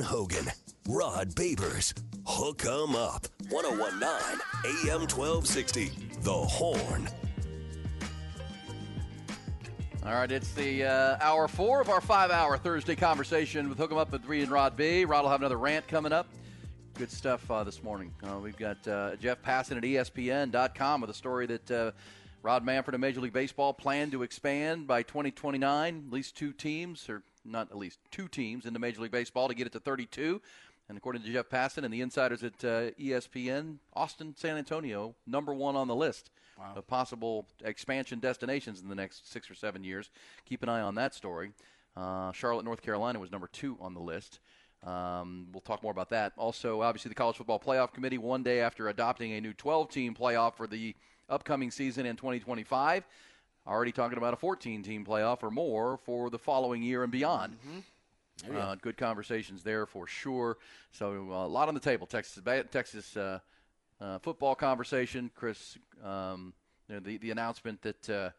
Hogan, Rod Babers, Hook 'em Up, 1019 AM 1260, The Horn. All right, it's the uh, hour four of our five-hour Thursday conversation with Hook 'em Up with Reed and Rod B. Rod will have another rant coming up. Good stuff uh, this morning. Uh, we've got uh, Jeff Passan at ESPN.com with a story that uh, Rob Manfred of Major League Baseball plan to expand by 2029, at least two teams, or not at least two teams into Major League Baseball to get it to 32. And according to Jeff Passan and the insiders at uh, ESPN, Austin, San Antonio, number one on the list of possible expansion destinations in the next six or seven years. Keep an eye on that story. Uh, Charlotte, North Carolina was number two on the list. Um, we'll talk more about that. Also, obviously, the College Football Playoff Committee, one day after adopting a new 12 team playoff for the upcoming season in 2025, already talking about a 14 team playoff or more for the following year and beyond. Uh, good conversations there for sure. So uh, a lot on the table. Texas, Texas uh, uh, football conversation. Chris, um, you know, the the announcement that uh,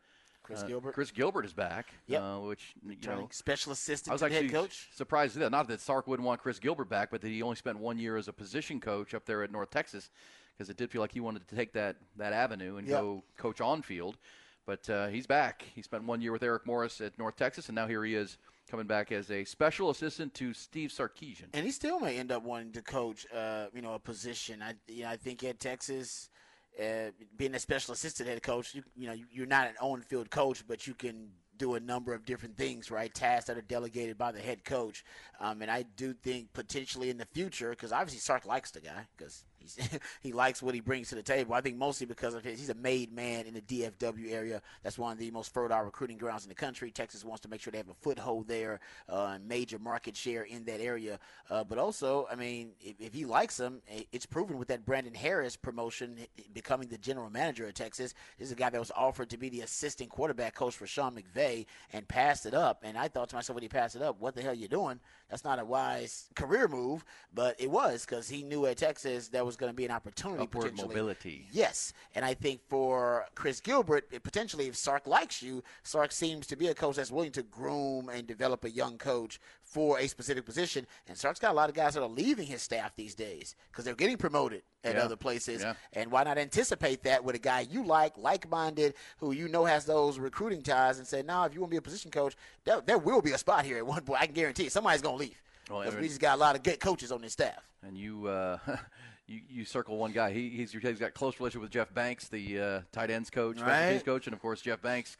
Chris uh, Gilbert. Chris Gilbert is back. Yep. Uh, which you know, special assistant I was to the actually head coach. surprised at that. Not that Sark wouldn't want Chris Gilbert back, but that he only spent one year as a position coach up there at North Texas, because it did feel like he wanted to take that that avenue and Yep. go coach on field. But uh, he's back. He spent one year with Eric Morris at North Texas, and now here he is coming back as a special assistant to Steve Sarkisian. and he still may end up wanting to coach, uh, you know, a position. I, you know, I think at Texas, uh, being a special assistant head coach, you, you know, you're not an on-field coach, but you can do a number of different things, right? Tasks that are delegated by the head coach. Um, and I do think potentially in the future, because obviously Sark likes the guy, because he likes what he brings to the table. I think mostly because of his, he's a made man in the DFW area. That's one of the most fertile recruiting grounds in the country. Texas wants to make sure they have a foothold there, uh, major market share in that area. Uh, but also, I mean, if, if he likes him, it's proven with that Brandon Harris promotion, becoming the general manager of Texas. This is a guy that was offered to be the assistant quarterback coach for Sean McVay and passed it up. And I thought to myself when he passed it up, what the hell you doing? That's not a wise career move, but it was because he knew at Texas there was going to be an opportunity Upward mobility. Yes, and I think for Chris Gilbert, it- potentially if Sark likes you, Sark seems to be a coach that's willing to groom and develop a young coach for a specific position. And Sark's got a lot of guys that are leaving his staff these days because they're getting promoted at Yeah. other places. Yeah. And why not anticipate that with a guy you like, like-minded, who you know has those recruiting ties, and say, "No, if you want to be a position coach, there, there will be a spot here at one point. I can guarantee somebody's going to leave." Well, Because we just got a lot of good coaches on this staff. And you, uh, you, you circle one guy. He, he's, he's got close relationship with Jeff Banks, the uh, tight ends coach, special Right. teams coach, and of course Jeff Banks.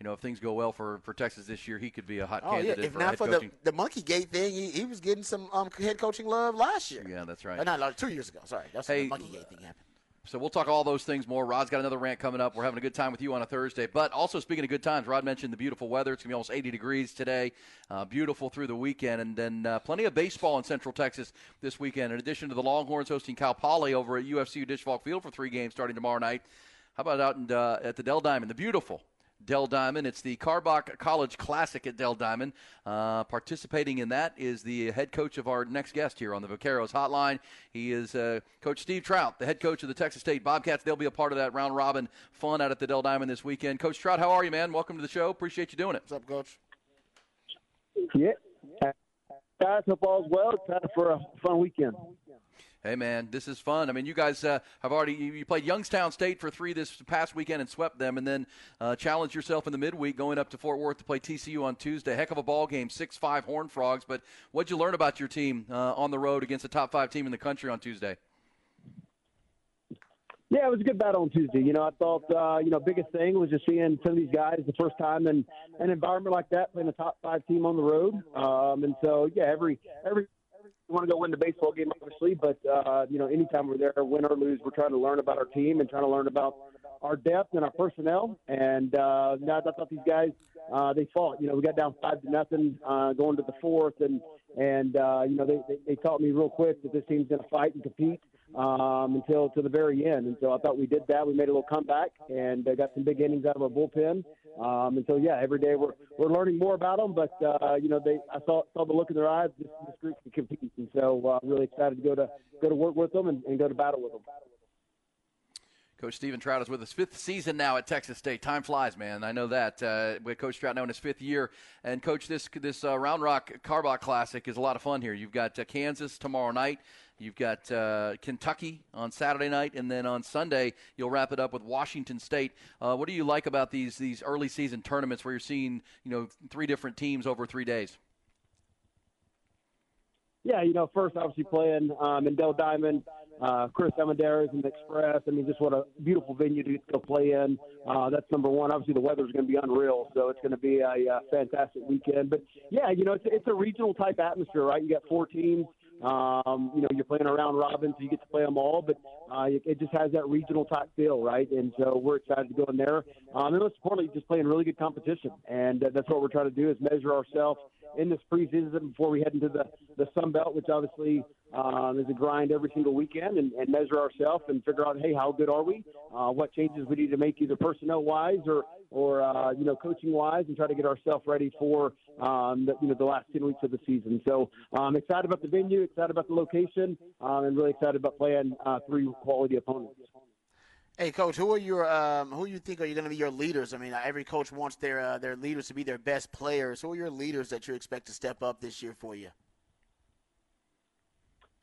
You know, if things go well for, for Texas this year, he could be a hot Oh yeah, candidate if for not head for the, coaching. the Monkey Gate thing, he, he was getting some um, head coaching love last year. Yeah, that's right. Uh, not like two years ago. Sorry, that's when Hey, the Monkey Gate thing happened. So we'll talk all those things more. Rod's got another rant coming up. We're having a good time with you on a Thursday. But also speaking of good times, Rod mentioned the beautiful weather. It's gonna be almost 80 degrees today. Uh, beautiful through the weekend, and then uh, plenty of baseball in Central Texas this weekend. In addition to the Longhorns hosting Cal Poly over at UFC Disch-Falk Field for three games starting tomorrow night. How about out in, uh, at the Dell Diamond, the beautiful Dell Diamond. It's the Karbach College Classic at Dell Diamond. Uh, participating in that is the head coach of our next guest here on the Vaqueros Hotline. He is uh, Coach Steve Trout, the head coach of the Texas State Bobcats. They'll be a part of that round robin fun out at the Dell Diamond this weekend. Coach Trout, how are you, man? Welcome to the show. Appreciate you doing it. What's up, Coach? Yeah. Guys, hope all's well. Time for a fun weekend. Hey, man, this is fun. I mean, you guys uh, have already you, played Youngstown State for three this past weekend and swept them, and then uh, challenged yourself in the midweek going up to Fort Worth to play TCU on Tuesday. Heck of a ball game, six five Horn Frogs. But what'd you learn about your team uh, on the road against a top five team in the country on Tuesday? Yeah, it was a good battle on Tuesday. You know, I thought, uh, you know, biggest thing was just seeing some of these guys the first time in an environment like that, playing a top five team on the road. Um, and so, yeah, every every we want to go win the baseball game, obviously, but uh, you know, anytime we're there, win or lose, we're trying to learn about our team and trying to learn about our depth and our personnel. And uh, now I thought these guys uh, they fought. You know, we got down five to nothing uh, going to the fourth, and and uh, you know they, they they taught me real quick that this team's going to fight and compete um, until to the very end. And so I thought we did that. We made a little comeback and uh, got some big innings out of our bullpen. Um, and so yeah, every day we're we're learning more about them. But uh, you know, they I saw saw the look in their eyes. This, this group can compete, and so uh, really excited to go to go to work with them and, and go to battle with them. Coach Stephen Trout is with us. Fifth season now at Texas State. Time flies, man. I know that. Uh, with Coach Trout now in his fifth year, and Coach, this this uh, Round Rock Karbach Classic is a lot of fun here. You've got uh, Kansas tomorrow night. You've got uh, Kentucky on Saturday night, and then on Sunday you'll wrap it up with Washington State. Uh, what do you like about these these early season tournaments where you're seeing you know three different teams over three days? Yeah, you know, first obviously playing um, in Dell Diamond, uh, Chris Almendarez and the Express. I mean, just what a beautiful venue to go play in. Uh, that's number one. Obviously, the weather's going to be unreal, so it's going to be a, a fantastic weekend. But yeah, you know, it's, it's a regional type atmosphere, right? You got four teams. Um, you know, you're playing around robin, so you get to play them all, but uh, it, just has that regional type feel, right? And so we're excited to go in there. Um, and most importantly, just playing really good competition, and that's what we're trying to do is measure ourselves in this preseason before we head into the the Sun Belt, which obviously um, is a grind every single weekend, and, and measure ourselves and figure out, hey, how good are we? Uh, what changes we need to make, either personnel wise or or uh, you know coaching wise, and try to get ourselves ready for um, the, you know the last ten weeks of the season. So I'm um, excited about the venue, excited about the location, um, and really excited about playing uh, three quality opponents. Hey, coach, who are your um, who you think are you going to be your leaders? I mean, every coach wants their uh, their leaders to be their best players. Who are your leaders that you expect to step up this year for you?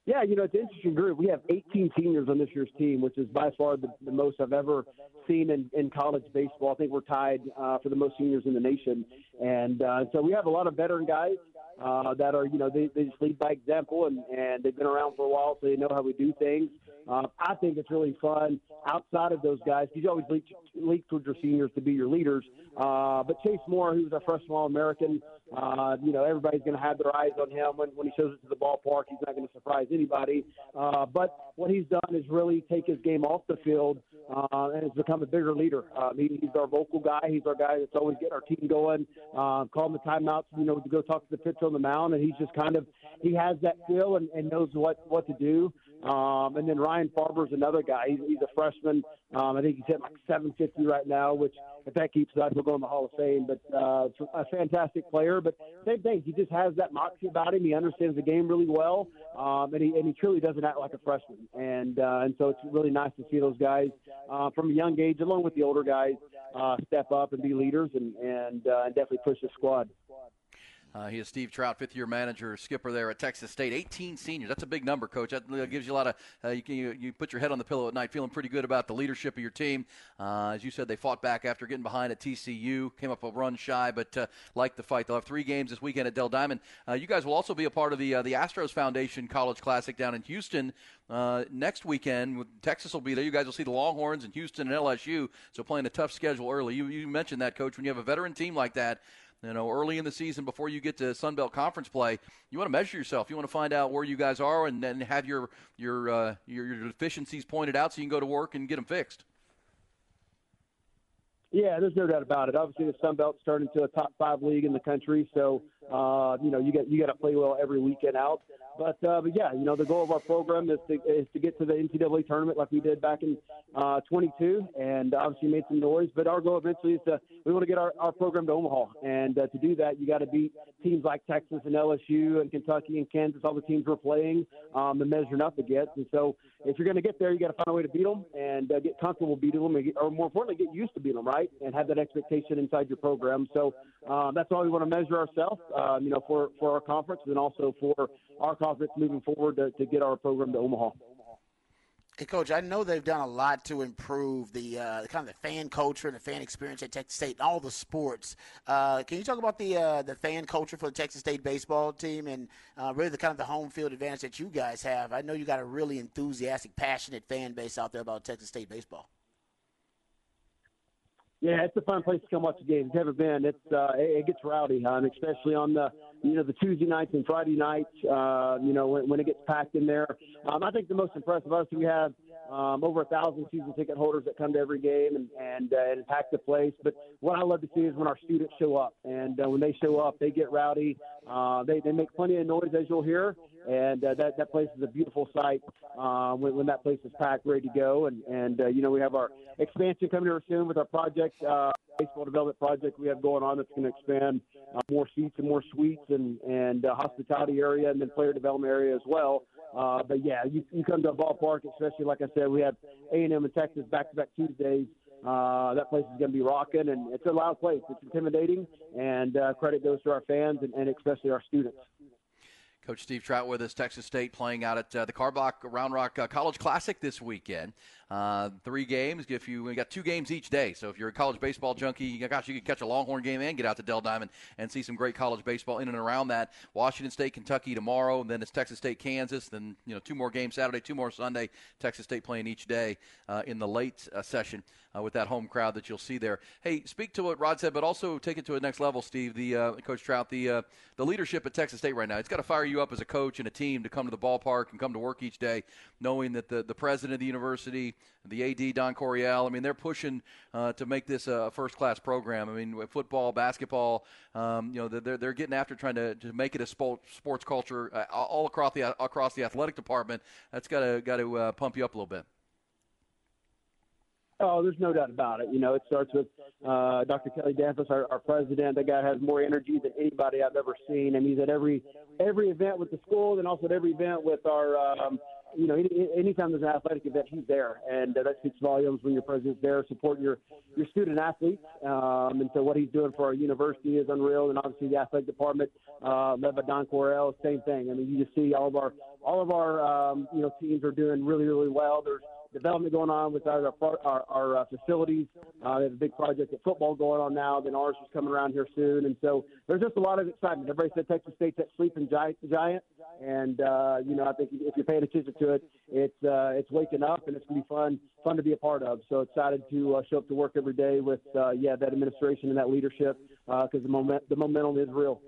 Yeah, you know, it's an interesting group. We have 18 seniors on this year's team, which is by far the, the most I've ever seen in, in college baseball. I think we're tied uh, for the most seniors in the nation. And uh, so we have a lot of veteran guys uh, that are, you know, they, they just lead by example and, and they've been around for a while, so they know how we do things. Uh, I think it's really fun outside of those guys you always leak, leak towards your seniors to be your leaders. Uh, but Chase Moore, who's our freshman All American, uh, you know, everybody's going to have their eyes on him when, when he shows up to the ballpark. He's not going to surprise anybody. Uh, but what he's done is really take his game off the field uh, and has become a bigger leader. Um, he, he's our vocal guy. He's our guy that's always getting our team going, uh, calling the timeouts, you know, to go talk to the pitcher on the mound. And he's just kind of, he has that feel and, and knows what, what to do. Um, and then Ryan Farber's another guy. He's, he's a freshman. Um, I think he's hitting like 750 right now, which if that keeps up, he'll go in the Hall of Fame. But uh, a fantastic player. But same thing, he just has that moxie about him. He understands the game really well, um, and he and he truly doesn't act like a freshman. And uh, and so it's really nice to see those guys uh, from a young age, along with the older guys, uh, step up and be leaders and and, uh, and definitely push the squad. Uh, he is Steve Trout, fifth year manager, skipper there at Texas State. 18 seniors. That's a big number, coach. That gives you a lot of, uh, you, can, you, you, put your head on the pillow at night feeling pretty good about the leadership of your team. Uh, as you said, they fought back after getting behind at TCU, came up a run shy, but uh, like the fight. They'll have three games this weekend at Dell Diamond. Uh, you guys will also be a part of the, uh, the Astros Foundation College Classic down in Houston next weekend. Texas will be there. You guys will see the Longhorns and Houston and LSU, so playing a tough schedule early. You, you mentioned that, coach. When you have a veteran team like that, you know, early in the season before you get to Sun Belt Conference play, you want to measure yourself. You want to find out where you guys are and then have your your, uh, your your deficiencies pointed out so you can go to work and get them fixed. Yeah, there's no doubt about it. Obviously, the Sun Belt's turned into a top five league in the country, so uh, you know you got you got to play well every weekend out. But, uh, but yeah, you know, the goal of our program is to, is to get to the NCAA tournament like we did back in uh, 22 and obviously made some noise. But our goal eventually is to, we want to get our, our program to Omaha. And uh, to do that, you got to beat teams like Texas and LSU and Kentucky and Kansas, all the teams we're playing um, and measuring up against. And so if you're going to get there, you got to find a way to beat them and uh, get comfortable beating them, or more importantly, get used to beating them, right? And have that expectation inside your program. So uh, that's why we want to measure ourselves, um, you know, for, for our conference and also for our conference moving forward to, to get our program to Omaha. Hey, Coach, I know they've done a lot to improve the, uh, kind of the fan culture and the fan experience at Texas State and all the sports. Uh, can you talk about the uh, the fan culture for the Texas State baseball team and uh, really the kind of the home field advantage that you guys have? I know you got a really enthusiastic, passionate fan base out there about Texas State baseball. Yeah, it's a fun place to come watch the game. It's never been. It's uh, it, gets rowdy, um, especially on the you know the Tuesday nights and Friday nights. Uh, you know when, when it gets packed in there. Um, I think the most impressive. Obviously, we have um, over a thousand season ticket holders that come to every game and and, uh, and pack the place. But what I love to see is when our students show up, and uh, when they show up, they get rowdy. Uh, they they make plenty of noise, as you'll hear, and uh, that that place is a beautiful sight uh, when when that place is packed, ready to go. And and uh, you know we have our expansion coming here soon with our project. Uh, baseball development project we have going on that's going to expand uh, more seats and more suites and and uh, hospitality area and then player development area as well. Uh, but yeah, you, you come to a ballpark, especially like I said, we have A and Texas back to back Tuesdays. Uh, that place is going to be rocking, and it's a loud place. It's intimidating, and uh, credit goes to our fans and, and especially our students. Coach Steve Trout with us, Texas State playing out at uh, the Karbach Round Rock uh, College Classic this weekend. Uh, three games. If you we got two games each day, so if you're a college baseball junkie, gosh, you can catch a Longhorn game and get out to Dell Diamond and see some great college baseball in and around that. Washington State, Kentucky tomorrow, and then it's Texas State, Kansas. Then you know two more games Saturday, two more Sunday. Texas State playing each day uh, in the late uh, session uh, with that home crowd that you'll see there. Hey, speak to what Rod said, but also take it to a next level, Steve. The uh, Coach Trout, the the leadership at Texas State right now. It's got to fire you up as a coach and a team to come to the ballpark and come to work each day, knowing that the the president of the university, the AD Don Coryell, I mean, they're pushing uh, to make this a first class program. I mean, football, basketball, um, you know, they're they're getting after trying to, to make it a sports culture uh, all across the across the athletic department. That's got to got to uh, pump you up a little bit. Oh, there's no doubt about it. You know, it starts with uh, Dr. Kelly Damphousse, our, our president. That guy has more energy than anybody I've ever seen, and he's at every every event with the school, and also at every event with our. Um, you know, any, anytime there's an athletic event, he's there, and uh, that speaks volumes when your president's there, supporting your your student athletes. Um, and so, what he's doing for our university is unreal, and obviously the athletic department, uh, led by Don Coryell, same thing. I mean, you just see all of our all of our um, you know teams are doing really really well. There's development going on with our our, our uh, facilities. Uh, they have a big project of football going on now. Then ours is coming around here soon, and so there's just a lot of excitement. Everybody said Texas State's that sleeping giant, giant, and uh, you know I think if you're paying attention to it, it's uh, it's waking up and it's gonna be fun fun to be a part of. So excited to uh, show up to work every day with uh, yeah that administration and that leadership because uh, the moment the momentum is real.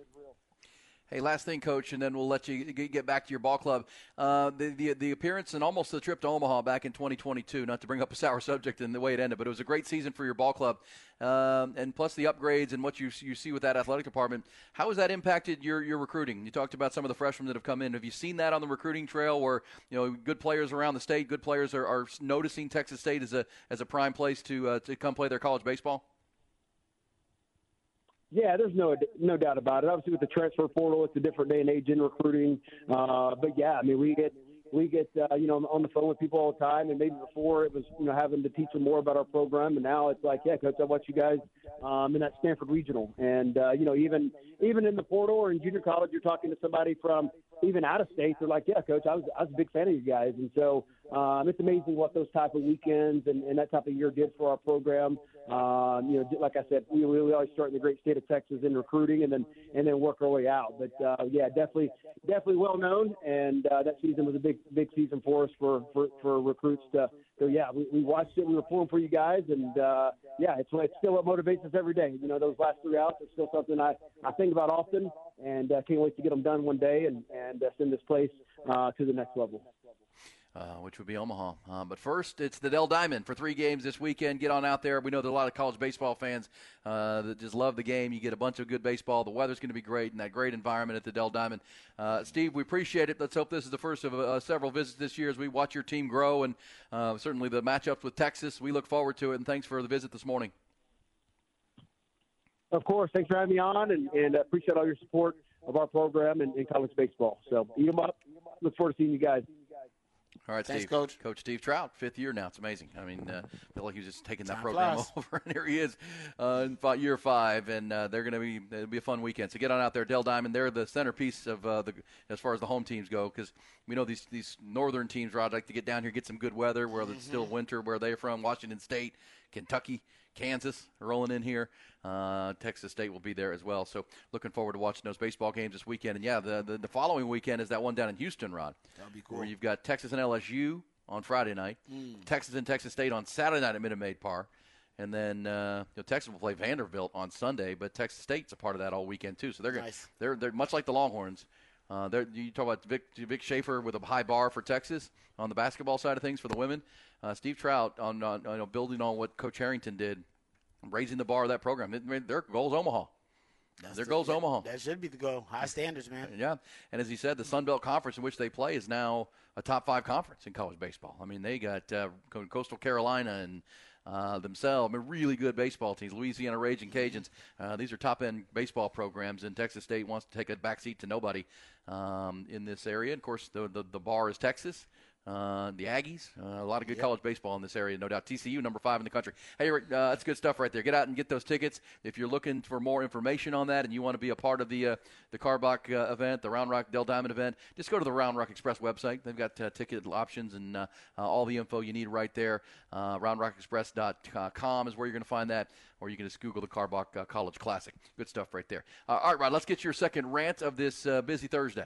Hey, last thing, Coach, and then we'll let you get back to your ball club. Uh, the, the, the appearance and almost the trip to Omaha back in 2022. Not to bring up a sour subject in the way it ended, but it was a great season for your ball club, um, and plus the upgrades and what you you see with that athletic department. How has that impacted your your recruiting? You talked about some of the freshmen that have come in. Have you seen that on the recruiting trail, where you know good players around the state, good players are, are noticing Texas State as a as a prime place to uh, to come play their college baseball? Yeah, there's no no doubt about it. Obviously, with the transfer portal, it's a different day and age in recruiting. Uh, but yeah, I mean, we get we get uh, you know on the phone with people all the time, and maybe before it was you know having to teach them more about our program, and now it's like, yeah, coach, I watch you guys um, in that Stanford regional, and uh, you know even even in the portal or in junior college, you're talking to somebody from even out of state. They're like, yeah, coach, I was I was a big fan of you guys, and so um, it's amazing what those type of weekends and, and that type of year did for our program. Um, you know, like I said, we, we always start in the great state of Texas in recruiting and then and then work our way out. But uh, yeah, definitely definitely well known, and uh, that season was a big big season for us for for, for recruits to. So yeah, we, we watched it. We were pulling for you guys, and uh, yeah, it's it's still what motivates us every day. You know, those last three outs are still something I I think about often, and uh, can't wait to get them done one day and and uh, send this place uh, to the next level. Uh, which would be Omaha. Uh, but first, it's the Dell Diamond for three games this weekend. Get on out there. We know there are a lot of college baseball fans uh, that just love the game. You get a bunch of good baseball. The weather's going to be great, and that great environment at the Dell Diamond. Uh, Steve, we appreciate it. Let's hope this is the first of uh, several visits this year as we watch your team grow, and certainly the matchups with Texas. We look forward to it, and thanks for the visit this morning. Of course. Thanks for having me on, and, and appreciate all your support of our program in, in college baseball. So eat them up. Look forward to seeing you guys. All right, Thanks, Steve. Coach. Coach Steve Trout, fifth year now. It's amazing. I mean, uh, I feel like he's just taking that Time program flies. over, and here he is uh, in five, year five, and uh, they're going to be it'll be a fun weekend. So get on out there, Dell Diamond. They're the centerpiece of uh, the as far as the home teams go, because we know these these northern teams, Rod, like to get down here, get some good weather, where it's still Mm-hmm. winter, where they're from. Washington State, Kentucky, Kansas, rolling in here. Uh, Texas State will be there as well. So looking forward to watching those baseball games this weekend. And yeah, the the, the following weekend is that one down in Houston, Rod. That'll be cool. Where you've got Texas and LSU on Friday night, Texas and Texas State on Saturday night at Minute Maid Park, and then uh, you know, Texas will play Vanderbilt on Sunday. But Texas State's a part of that all weekend too. So they're Nice. they're they're much like the Longhorns. Uh, there, you talk about Vic, Vic Schaefer with a high bar for Texas on the basketball side of things for the women. Uh, Steve Trout on, on you know, building on what Coach Harrington did, raising the bar of that program. It, their goal is Omaha. That's Their the- goal's that- Omaha. That should be the goal. High standards, man. Yeah, and as he said, the Sun Belt Conference in which they play is now a top five conference in college baseball. I mean, they got uh, Coastal Carolina and uh, themselves, I mean, really good baseball teams. Louisiana Raging Cajuns. Uh, these are top end baseball programs, and Texas State wants to take a backseat to nobody um, in this area. Of course, the, the the bar is Texas. Uh, the Aggies, uh, a lot of good college baseball in this area, no doubt. TCU, number five in the country. Hey, uh, that's good stuff right there. Get out and get those tickets. If you're looking for more information on that and you want to be a part of the uh, the Karbach uh, event, the Round Rock Dell Diamond event, just go to the Round Rock Express website. They've got uh, ticket options and uh, uh, all the info you need right there. Uh, RoundRockExpress.com is where you're going to find that, or you can just Google the Karbach uh, College Classic. Good stuff right there. Uh, all right, Rod, let's get your second rant of this uh, busy Thursday.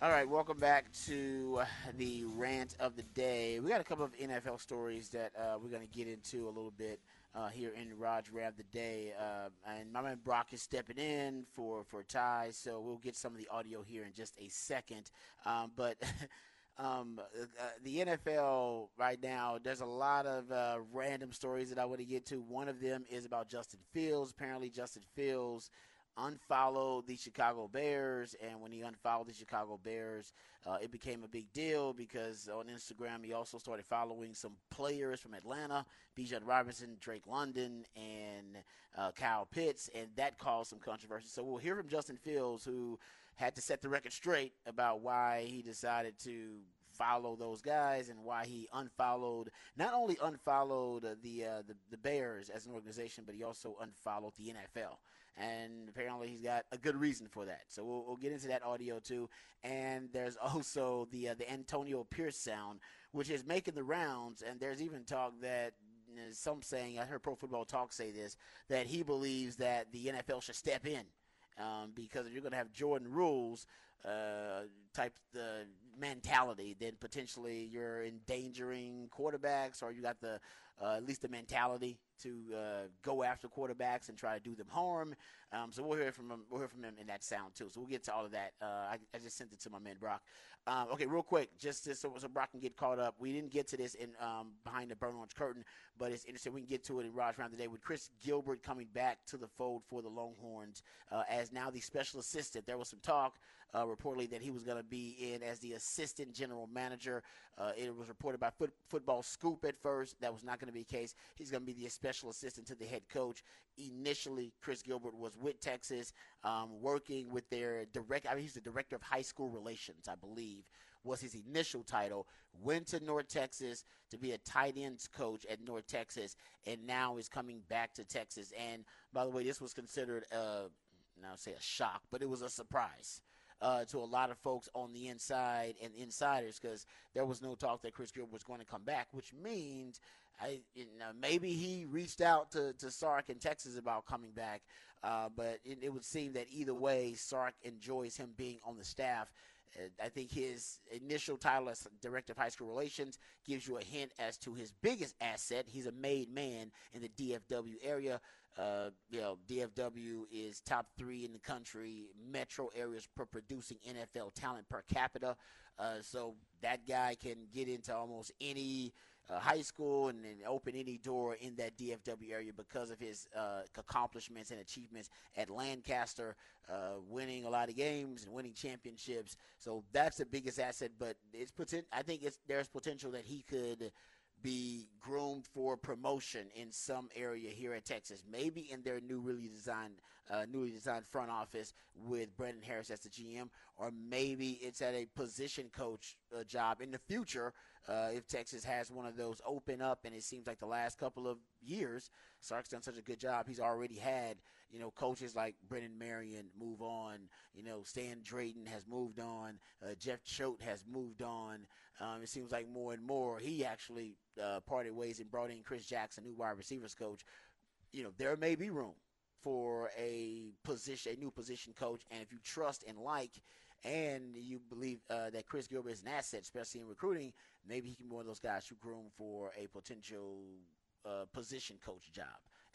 All right, welcome back to the rant of the day. We got a couple of NFL stories that uh, we're going to get into a little bit uh, here in Rod's Rant of the day. Uh, and my man Brock is stepping in for, for Ty, so we'll get some of the audio here in just a second. Um, but um, uh, the NFL right now, there's a lot of uh, random stories that I want to get to. One of them is about Justin Fields. Apparently, Justin Fields unfollowed the Chicago Bears, and when he unfollowed the Chicago Bears, uh, it became a big deal because on Instagram he also started following some players from Atlanta, Bijan Robinson, Drake London, and uh, Kyle Pitts, and that caused some controversy. So we'll hear from Justin Fields, who had to set the record straight about why he decided to follow those guys and why he unfollowed not only unfollowed the, uh, the the Bears as an organization, but he also unfollowed the NFL and apparently he's got a good reason for that. So we'll, we'll get into that audio too. And there's also the uh, the Antonio Pierce sound, which is making the rounds. And there's even talk that some saying I heard Pro Football Talk say this that he believes that the NFL should step in um, because if you're going to have Jordan rules uh, type the mentality, then potentially you're endangering quarterbacks, or you got the uh, at least the mentality to uh, go after quarterbacks and try to do them harm. Um, so we'll hear from him. We'll hear from him in that sound too. So we'll get to all of that. Uh, I, I just sent it to my man Brock. Um, okay, real quick, just to, so, so Brock can get caught up. We didn't get to this in um, behind the burn orange curtain, but it's interesting. We can get to it in Raj round today with Chris Gilbert coming back to the fold for the Longhorns uh, as now the special assistant. There was some talk uh, reportedly that he was going to be in as the assistant general manager. Uh, it was reported by foot, Football Scoop at first. That was not going to be the case. He's going to be the special assistant to the head coach. Initially, Chris Gilbert was with Texas, um, working with their direct. I mean, he's the director of high school relations, I believe, was his initial title. Went to North Texas to be a tight ends coach at North Texas, and now is coming back to Texas. And by the way, this was considered, uh, now say a shock, but it was a surprise uh, to a lot of folks on the inside and insiders because there was no talk that Chris Gilbert was going to come back, which means I you know, maybe he reached out to, to Sark in Texas about coming back, uh, but it, it would seem that either way, Sark enjoys him being on the staff. Uh, I think his initial title as Director of High School Relations gives you a hint as to his biggest asset. He's a made man in the DFW area. Uh, you know, DFW is top three in the country, metro areas per producing NFL talent per capita. Uh, so that guy can get into almost any uh, high school and, and open any door in that DFW area because of his uh, accomplishments and achievements at Lancaster, uh, winning a lot of games and winning championships. So that's the biggest asset. But it's poten- I think it's there's potential that he could be groomed for promotion in some area here at Texas, maybe in their new really designed, uh, newly designed front office with Brandon Harris as the GM, or maybe it's at a position coach uh, job in the future uh, if Texas has one of those open up. And it seems like the last couple of years, Sark's done such a good job. He's already had, you know, coaches like Brennan Marion move on. You know, Stan Drayton has moved on. Uh, Jeff Choate has moved on. Um, it seems like more and more he actually uh, parted ways and brought in Chris Jackson, new wide receivers coach. You know, there may be room for a position, a new position coach, and if you trust and like, and you believe uh, that Chris Gilbert is an asset, especially in recruiting, maybe he can be one of those guys who groom for a potential uh, position coach job.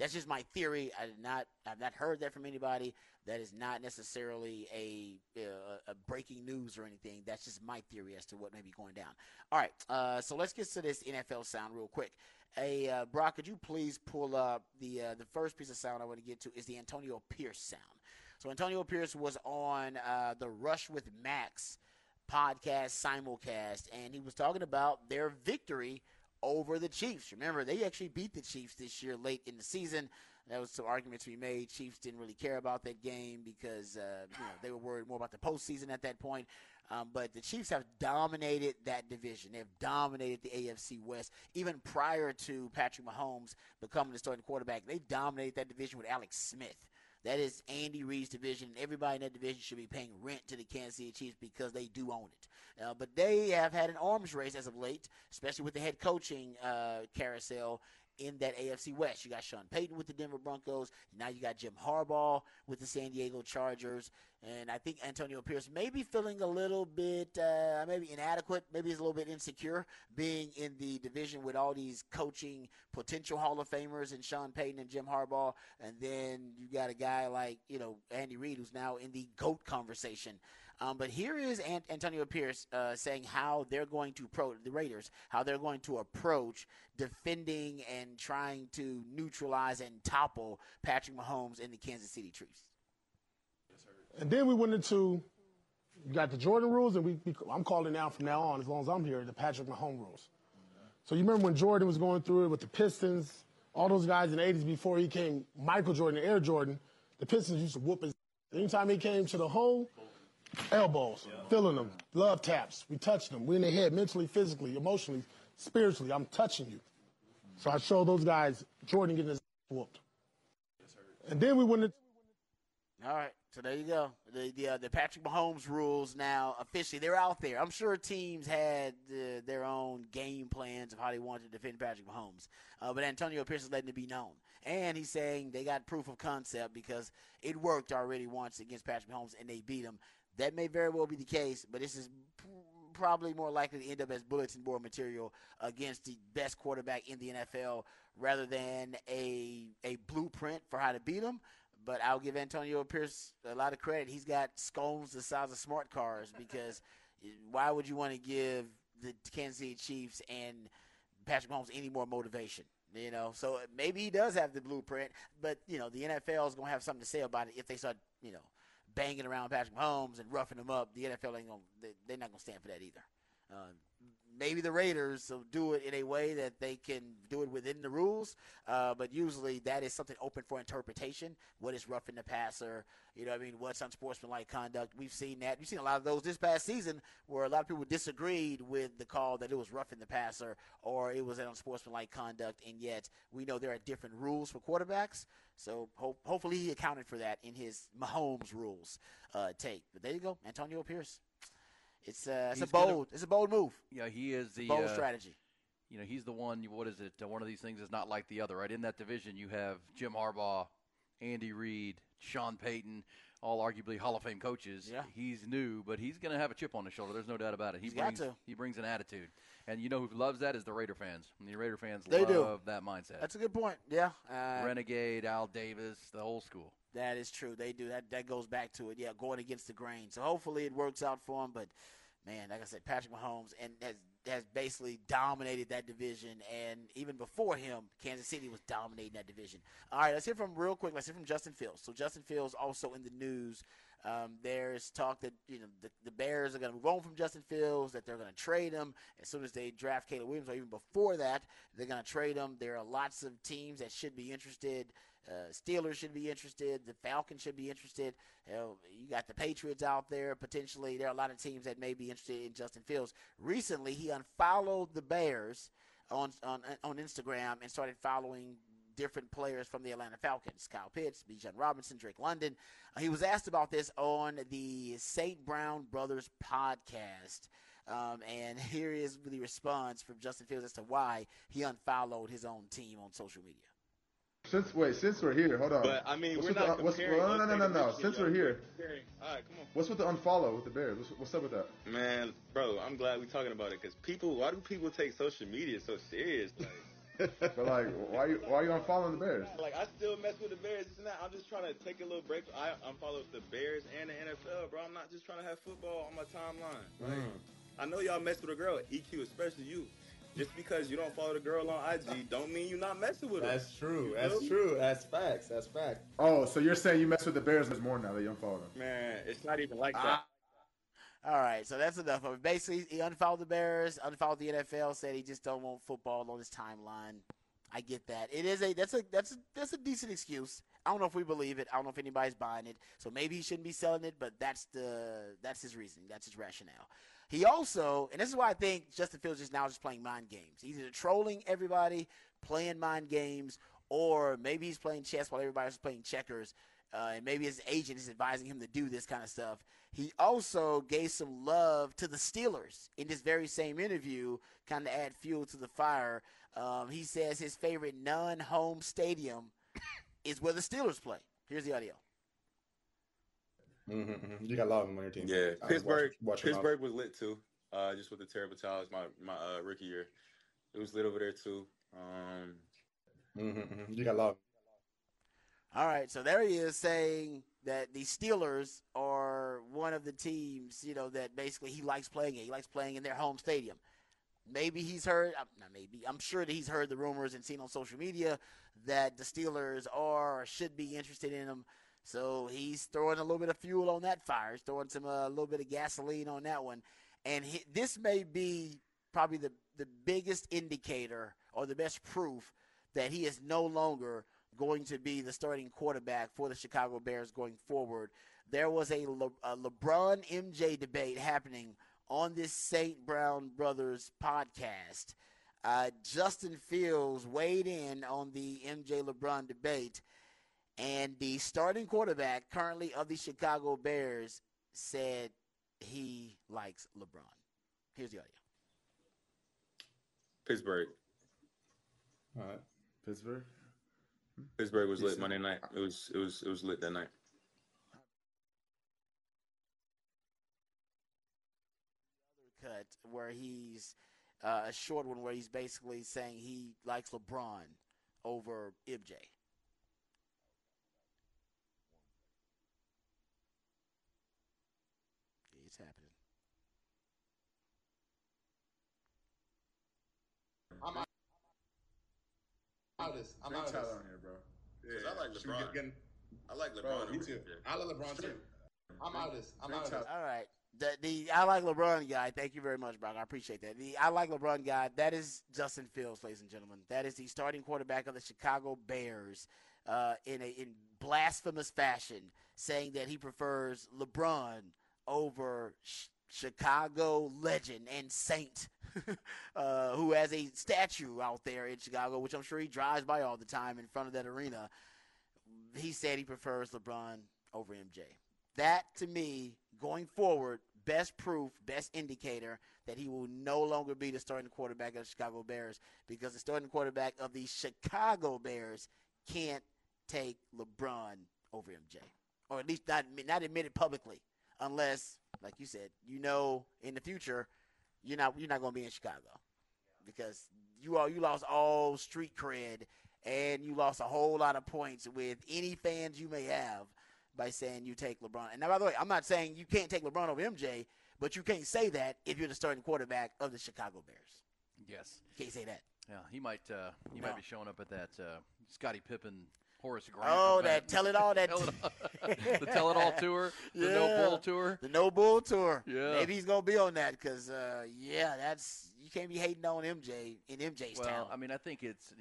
That's just my theory. I did not, I've not heard that from anybody. That is not necessarily a, uh, a breaking news or anything. That's just my theory as to what may be going down. All right, uh, so let's get to this NFL sound real quick. Hey, uh, Brock, could you please pull up the uh, the first piece of sound I want to get to is the Antonio Pierce sound. So Antonio Pierce was on uh, the Rush with Maxx podcast simulcast, and he was talking about their victory over the Chiefs. Remember, they actually beat the Chiefs this year late in the season. That was some arguments we made. Chiefs didn't really care about that game because uh, you know they were worried more about the postseason at that point. Um, but the Chiefs have dominated that division. They've dominated the AFC West. Even prior to Patrick Mahomes becoming the starting quarterback, they dominated that division with Alex Smith. That is Andy Reid's division. and Everybody in that division should be paying rent to the Kansas City Chiefs because they do own it. Uh, but they have had an arms race as of late, especially with the head coaching uh, carousel in that AFC West. You got Sean Payton with the Denver Broncos. Now you got Jim Harbaugh with the San Diego Chargers. And I think Antonio Pierce may be feeling a little bit, uh, maybe inadequate, maybe he's a little bit insecure being in the division with all these coaching potential Hall of Famers and Sean Payton and Jim Harbaugh. And then you got a guy like, you know, Andy Reid who's now in the GOAT conversation. Um, but here is Ant- Antonio Pierce uh, saying how they're going to approach the Raiders, how they're going to approach defending and trying to neutralize and topple Patrick Mahomes and the Kansas City Chiefs. And then we went into, you got the Jordan rules, and we, we I'm calling now from now on, as long as I'm here, the Patrick Mahomes rules. So you remember when Jordan was going through it with the Pistons, all those guys in the 80s before he came, Michael Jordan Air Jordan, the Pistons used to whoop his. Anytime he came to the hole, elbows, yeah. feeling them, love taps. We touch them. We in the head, mentally, physically, emotionally, spiritually. I'm touching you. So I showed those guys Jordan getting his whooped. And then we went. All right. So there you go. The the, uh, the Patrick Mahomes rules now officially they're out there. I'm sure teams had uh, their own game plans of how they wanted to defend Patrick Mahomes, uh, but Antonio Pierce is letting it be known, and he's saying they got proof of concept because it worked already once against Patrick Mahomes and they beat him. That may very well be the case, but this is probably more likely to end up as bulletin board material against the best quarterback in the NFL rather than a a blueprint for how to beat him. But I'll give Antonio Pierce a lot of credit. He's got scones the size of smart cars because why would you want to give the Kansas City Chiefs and Patrick Mahomes any more motivation? You know, so maybe he does have the blueprint, but you know the NFL is going to have something to say about it if they start, you know, banging around Patrick Mahomes and roughing him up. The NFL ain't gonna they, are not to stand for that either. Uh, maybe the Raiders will do it in a way that they can do it within the rules. Uh, but usually that is something open for interpretation. What is roughing the passer? You know, I mean, what's unsportsmanlike conduct? We've seen that. We've seen a lot of those this past season where a lot of people disagreed with the call that it was roughing the passer or it was an unsportsmanlike conduct. And yet we know there are different rules for quarterbacks. So ho- hopefully he accounted for that in his Mahomes rules uh, take. But there you go, Antonio Pierce. It's uh, it's a bold gonna, it's a bold move. Yeah, he is the bold uh, strategy. You know, he's the one. What is it? Uh, one of these things is not like the other, right? In that division, you have Jim Harbaugh, Andy Reid, Sean Payton, all arguably Hall of Fame coaches. Yeah. He's new, but he's going to have a chip on his shoulder. There's no doubt about it. He he's brings got to. he brings an attitude, and you know who loves that is the Raider fans. And the Raider fans they love do. that mindset. That's a good point. Yeah. Uh, Renegade, Al Davis, the whole school. That is true. They do that. That goes back to it. Yeah, going against the grain. So hopefully it works out for them, but man, like I said, Patrick Mahomes and has has basically dominated that division. And even before him, Kansas City was dominating that division. All right, let's hear from real quick. Let's hear from Justin Fields. So Justin Fields also in the news Um, there's talk that you know the, the Bears are going to move on from Justin Fields, that they're going to trade him as soon as they draft Caleb Williams, or even before that, they're going to trade him. There are lots of teams that should be interested. Uh, Steelers should be interested. The Falcons should be interested. You got the Patriots out there potentially. There are a lot of teams that may be interested in Justin Fields. Recently, he unfollowed the Bears on on on Instagram and started following different players from the Atlanta Falcons Kyle Pitts, Bijan Robinson, Drake London. Uh, he was asked about this on the St. Brown Brothers podcast. Um, and here is the response from Justin Fields as to why he unfollowed his own team on social media. Since wait, since we're here, hold on. But I mean, what's we're not the, what's, well, no, no, no, no, no. Since we're here, All right, come on. what's with the unfollow with the Bears? What's, what's up with that? Man, bro, I'm glad we're talking about it because people, why do people take social media so serious? Like, but like, why you why you unfollowing the Bears? like I still mess with the Bears. That. I'm just trying to take a little break. I unfollow the Bears and the NFL, bro. I'm not just trying to have football on my timeline. Like, Mm. I know y'all mess with a girl, EQ, especially you. Just because you don't follow the girl on IG, don't mean you're not messing with her. That's true. You That's feel me? true. That's facts. That's fact. Oh, so you're saying you mess with the Bears more now that you unfollow them? Man, it's not even like Ah. that. All right, so that's enough of it. Basically, he unfollowed the Bears, unfollowed the NFL, said he just don't want football on his timeline. I get that. It is a that's a that's a that's a decent excuse. I don't know if we believe it. I don't know if anybody's buying it. So maybe he shouldn't be selling it, but that's the that's his reasoning. That's his rationale. He also, and this is why I think Justin Fields is now just playing mind games. He's either trolling everybody, playing mind games, or maybe he's playing chess while everybody's playing checkers. Uh, and maybe his agent is advising him to do this kind of stuff. He also gave some love to the Steelers in this very same interview, kind of add fuel to the fire. Um, he says his favorite non-home stadium is where the Steelers play. Here's the audio. Mm-hmm, You got a lot of them on your team. Yeah, I Pittsburgh. watch- watch. Pittsburgh was lit too. Uh, just with the terrible towels, my my uh, rookie year, it was lit over there too. Um, Mm-hmm, You got a lot. Of All right, so there he is saying that the Steelers are one of the teams, you know, that basically he likes playing in. He likes playing in their home stadium. Maybe he's heard, not maybe, I'm sure that he's heard the rumors and seen on social media that the Steelers are or should be interested in him. So he's throwing a little bit of fuel on that fire. He's throwing some a little bit of gasoline on that one. And he, this may be probably the, the biggest indicator or the best proof that he is no longer going to be the starting quarterback for the Chicago Bears going forward. There was a, Le, a LeBron MJ debate happening on this St. Brown Brothers podcast. Uh, Justin Fields weighed in on the MJ LeBron debate, and the starting quarterback currently of the Chicago Bears said he likes LeBron. Here's the audio. Pittsburgh. All right, Pittsburgh. Pittsburgh was lit Monday night. It was it was it was lit that night. cut where he's uh, a short one where he's basically saying he likes LeBron over MJ. It's happening. I'm out. I'm out of this. I'm Bring out of this. on here, bro. Yeah. I like LeBron. getting- I like Bro, LeBron. me too. MJ. I love LeBron too. I'm out of this. I'm Bring out of this. All right. The, the I like LeBron guy. Thank you very much, Brock. I appreciate that. The I like LeBron guy. That is Justin Fields, ladies and gentlemen. That is the starting quarterback of the Chicago Bears. Uh, in a in blasphemous fashion, saying that he prefers LeBron over Ch- Chicago legend and saint, uh, who has a statue out there in Chicago, which I'm sure he drives by all the time in front of that arena. He said he prefers LeBron over MJ. That to me, going forward, best proof, best indicator that he will no longer be the starting quarterback of the Chicago Bears because the starting quarterback of the Chicago Bears can't take LeBron over MJ, or at least not not admit it publicly, unless, like you said, you know in the future you're not you're not going to be in Chicago because you all you lost all street cred and you lost a whole lot of points with any fans you may have by saying you take LeBron. And now, by the way, I'm not saying you can't take LeBron over MJ, but you can't say that if you're the starting quarterback of the Chicago Bears. Yes. You can't say that. Yeah, he might uh, he No. might be showing up at that uh, Scottie Pippen Horace Grant. Oh, event. that tell it all. That Tell It All- the Tell It All tour, the No Yeah. Bull tour. The No Bull tour. Yeah. Maybe he's gonna be on that because, uh, yeah, that's you can't be hating on MJ in MJ's Well, town. I mean, I think it's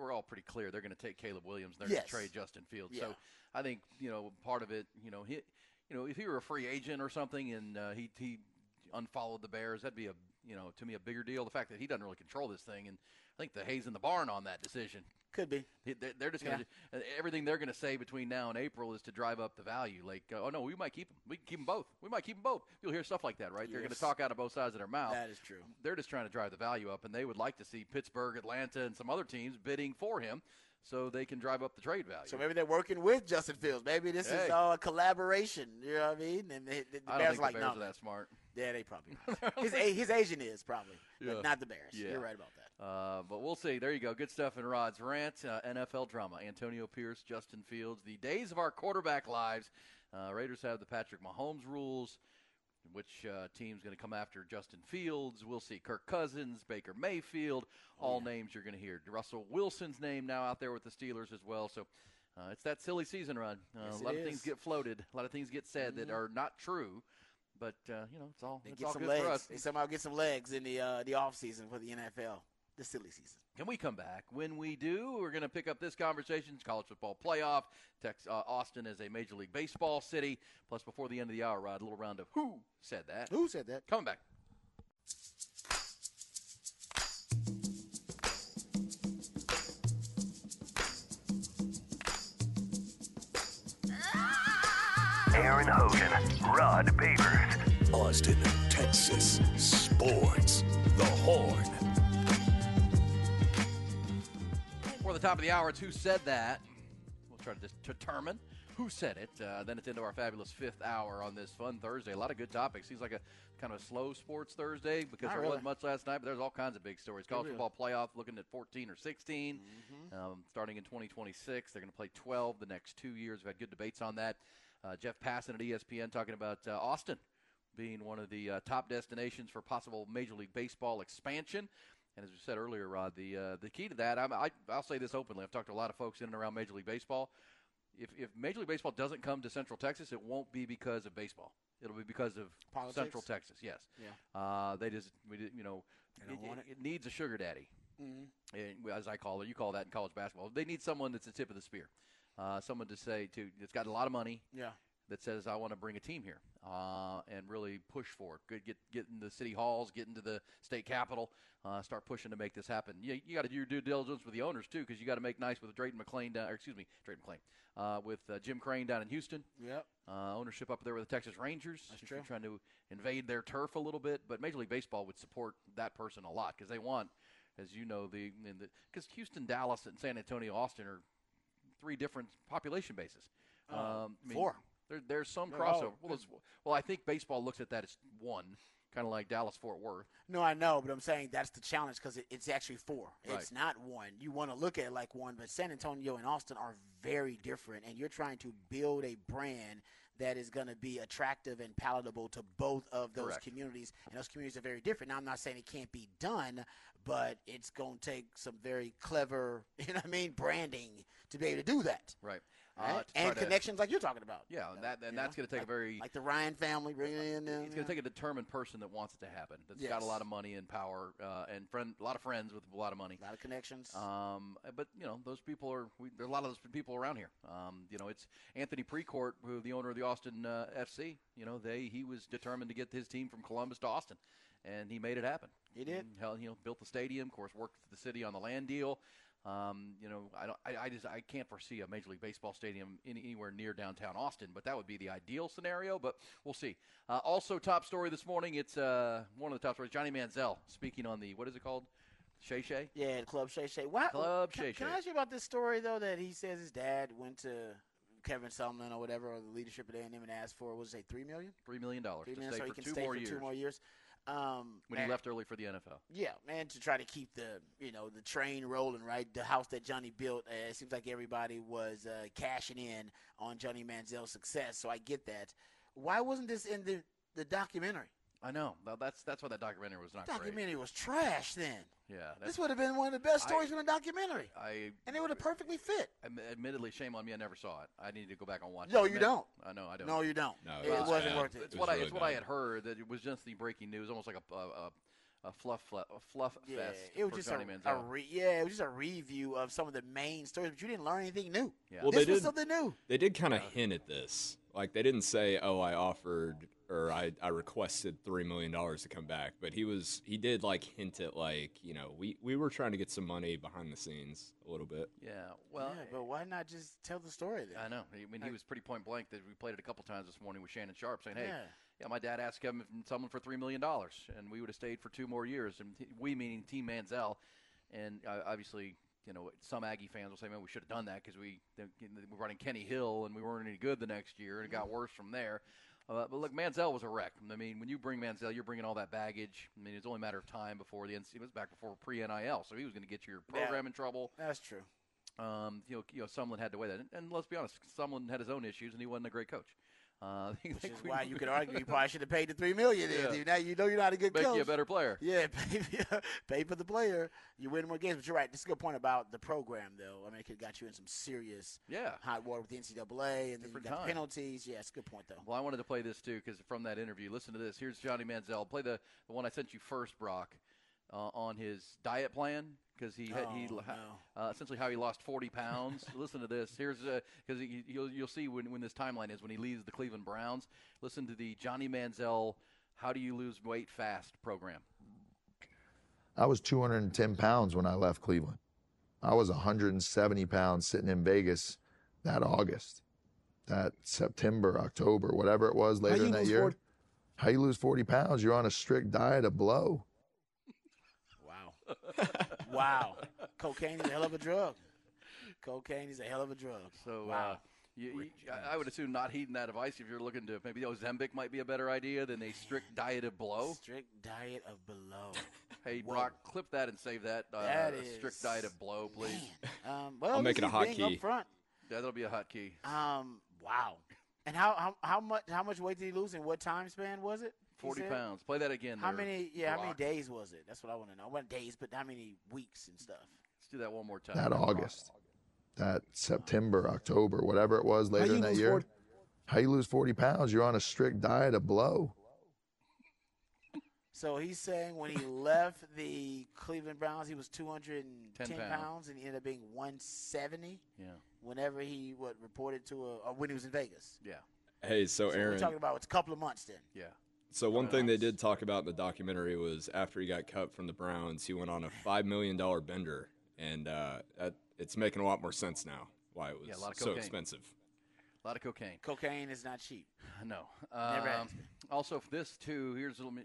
we're all pretty clear they're going to take Caleb Williams. They're Yes. to trade Justin Fields. Yeah. So I think you know part of it. You know, he, you know, if he were a free agent or something and uh, he he unfollowed the Bears, that'd be a you know to me a bigger deal. The fact that he doesn't really control this thing, and I think the hay's in the barn on that decision. Could be. They- They're just going to everything they're going to say between now and April is to drive up the value. Like, uh, oh no, we might keep them. We can keep them both. We might keep them both. You'll hear stuff like that, right? They're going to talk out of both sides of their mouth. That is true. They're just trying to drive the value up, and they would like to see Pittsburgh, Atlanta, and some other teams bidding for him, so they can drive up the trade value. So maybe they're working with Justin Fields. Maybe this Hey. is uh, a collaboration. You know what I mean? And the, the, the I Bears think like the Bears no. are that smart. Yeah, they probably his, his agent is probably, Yeah. not the Bears. Yeah. You're right about that. Uh, but we'll see. There you go. Good stuff in Rod's rant. Uh, NFL drama. Antonio Pierce, Justin Fields. The days of our quarterback lives. Uh, Raiders have the Patrick Mahomes rules. Which uh, team's going to come after Justin Fields? We'll see. Kirk Cousins, Baker Mayfield, all names you're going to hear. Russell Wilson's name now out there with the Steelers as well. So uh, it's that silly season run. Uh, Yes, a lot of things get floated. A lot of things get said that Mhm. are not true. But uh, you know, it's all They it's get all some good for us. legs. They somehow get some legs in the uh, the off season for the NFL, the silly season. Can we come back? When we do, we're going to pick up this conversation. It's college football playoff. Tex, uh, Austin is a Major League Baseball city. Plus, before the end of the hour, Rod, a little round of who said that. Who said that? Coming back. Aaron Hogan, Rod Babers. Austin, Texas. Sports. The Horn. For the top of the hour, it's who said that. We'll try to just determine who said it. Uh, then it's into our fabulous fifth hour on this fun Thursday. A lot of good topics. Seems like a kind of a slow sports Thursday because Not there really. wasn't much last night, but there's all kinds of big stories. College football playoff looking at 14 or 16, Mm-hmm. um, starting in 2026. They're going to play 12 the next two years. We've had good debates on that. Uh, Jeff Passan at ESPN talking about uh, Austin being one of the uh, top destinations for possible Major League Baseball expansion. And as we said earlier, Rod, the uh, the key to that, I'm, I, I'll say this openly. I've talked to a lot of folks in and around Major League Baseball. If, if Major League Baseball doesn't come to Central Texas, it won't be because of baseball. It'll be because of Politics? Central Texas. Yes. Yeah. Uh, they just, we, did- you know, They don't it, want it- it needs a sugar daddy, Mhm. and, as I call it. You call that in college basketball. They need someone that's the tip of the spear, uh, someone to say to that's got a lot of money, Yeah. That says I want to bring a team here uh, and really push for it. Good, get get in the city halls, get into the state capitol, uh, start pushing to make this happen. You, you got to do your due diligence with the owners too, because you got to make nice with Drayton McLane. Down, or excuse me, Drayton McLane, uh, with uh, Jim Crane down in Houston. Yep. Uh, ownership up there with the Texas Rangers. That's true. Trying to invade their turf a little bit, but Major League Baseball would support that person a lot because they want, as you know, the because Houston, Dallas, and San Antonio, Austin are three different population bases. Uh, Um, I mean, four. There, there's some crossover. well, well, I think baseball looks at that as one, kind of like Dallas Fort Worth. No, I know, but I'm saying that's the challenge because it, it's actually four. Right. It's not one. You want to look at it like one, but San Antonio and Austin are very different, and you're trying to build a brand that is going to be attractive and palatable to both of those Correct. communities, and those communities are very different. Now, I'm not saying it can't be done, but it's going to take some very clever, you know what I mean, branding to be able to do that. Right. Right? Uh, and to- connections like you're talking about. Yeah, and that and that's going to take like- a very like the Ryan family bringing in. Them, it's going to take a determined person that wants it to happen. That's got a lot of money and power uh, and friend, a lot of friends with a lot of money. a lot of connections. Um, but you know, those people are we, there are a lot of those people around here. Um, you know, it's Anthony Precourt, who the owner of the Austin uh, FC. You know, they he was determined to get his team from Columbus to Austin, and he made it happen. He did. And, hell, you know, built the stadium. Of course, worked for the city on the land deal. Um, you know, I, don't, I, I just I can't foresee a Major League Baseball stadium in, anywhere near downtown Austin, but that would be the ideal scenario. But we'll see. Uh, also, top story this morning. It's uh, one of the top stories. Johnny Manziel speaking on the what is it called? Shay Shay. Yeah, Club Shay Shay. Club can, Shay Can Shay. I ask you about this story though? That he says his dad went to Kevin Sumlin or whatever, or the leadership at A and asked for was it, three million? Three million dollars Three million, to stay so he can stay for two more years. Um, when he man, left early for the NFL. Yeah, man, to try to keep the you know the train rolling, right? The house that Johnny built. Uh, it seems like everybody was uh, cashing in on Johnny Manziel's success. So I get that. Why wasn't this in the the documentary? I know. Well, That's that's why that documentary was not Documentary was trash then. Great. Yeah, This would have been one of the best I- stories from a documentary, I and it would have perfectly fit. admittedly shame on me. I never saw it. I need to go back and watch. It. No, it. you Admit- don't. I know. I don't. No, you don't. No, it, it was wasn't bad. worth it. It's It what was I. really it's what I had heard that it was just the breaking news, almost like a a, a, a fluff a fluff Yeah, fest it was for just Johnny a, a re- yeah, it was just a review of some of the main stories, but you didn't learn anything new. Yeah. Well, this they was did. something new. They did kind of hint at this. Like they didn't say, "Oh, I offered or I, I requested three million dollars to come back," but he was he did like hint at like you know we we were trying to get some money behind the scenes a little bit. yeah. Well, yeah, but why not just tell the story then? I know. I mean, he was pretty point blank. That we played it a couple times this morning with Shannon Sharpe, saying, "Hey, Yeah. yeah, my dad asked Kevin Sumlin for three million dollars, and we would have stayed for two more years." And t- we meaning Team Manziel, and uh, obviously, you know, some Aggie fans will say, "Man, we should have done that because we they- we're running Kenny Hill, and we weren't any good the next year, and it got worse from there." Uh, but look, Manziel was a wreck. I mean, when you bring Manziel, you're bringing all that baggage. I mean, it's only a matter of time before the NC. It was back before pre NIL, so he was going to get your program in trouble. That's true. Um, you know, you know, Sumlin had to weigh that, and, and let's be honest, Sumlin had his own issues, and he wasn't a great coach. Uh, Which is why you could argue you probably should have paid the three million. Yeah. Now you know you're not a good coach. make coach. you a better player. Yeah, pay, pay for the player. You win more games. But you're right. This is a good point about the program, though. I mean, it could got you in some serious Yeah. hot water with the NCAA, and then you got the penalties. Yeah, it's a good point, though. Well, I wanted to play this too because from that interview, listen to this. Here's Johnny Manziel. Play the, the one I sent you first, Brock, uh, on his diet plan because he had he Oh, uh, essentially how he lost 40 pounds. listen to this. Here's because you'll you'll see when when this timeline is when he leaves the Cleveland Browns. Listen to the Johnny Manziel "How Do You Lose Weight Fast" program. I was 210 pounds when I left Cleveland. I was 170 pounds sitting in Vegas that August, that September, October, whatever it was later in that year. 40 How you lose 40 pounds? You're on a strict diet of blow. Wow. wow. Cocaine is a hell of a drug. Cocaine is a hell of a drug. So wow. uh, you, you, I- I would assume not heeding that advice if you're looking to maybe Ozempic might be a better idea than a strict diet of blow. Strict diet of below. Hey, Whoa. Brock, clip that and save that. Uh, That a strict diet of blow, please. Um, well, I'll at make it a hot key. Up front. Yeah, that'll be a hot key. Um, wow. And how, how how much how much weight did he lose? In what time span was it? He 40 said? pounds. Play that again. How there, many? Yeah, how many days was it? That's what I want to know. What days? But how many weeks and stuff? Let's do that one more time. That August, that September, October, whatever it was later in that year. 40 How you lose 40 pounds? You're on a strict diet of blow. So he's saying when he left the Cleveland Browns, he was 210 pounds. pounds. and he ended up being 170. Yeah. Whenever he what reported to a or when he was in Vegas. Yeah. Hey, so So Aaron, we're talking about it's a couple of months then. Yeah. So one thing they did talk about in the documentary was after he got cut from the Browns, he went on a five million dollar bender, and uh, that, it's making a lot more sense now why it was Yeah, a lot of so cocaine. expensive. A lot of cocaine. Cocaine is not cheap. No. Never Um, also, for this too, here's a little.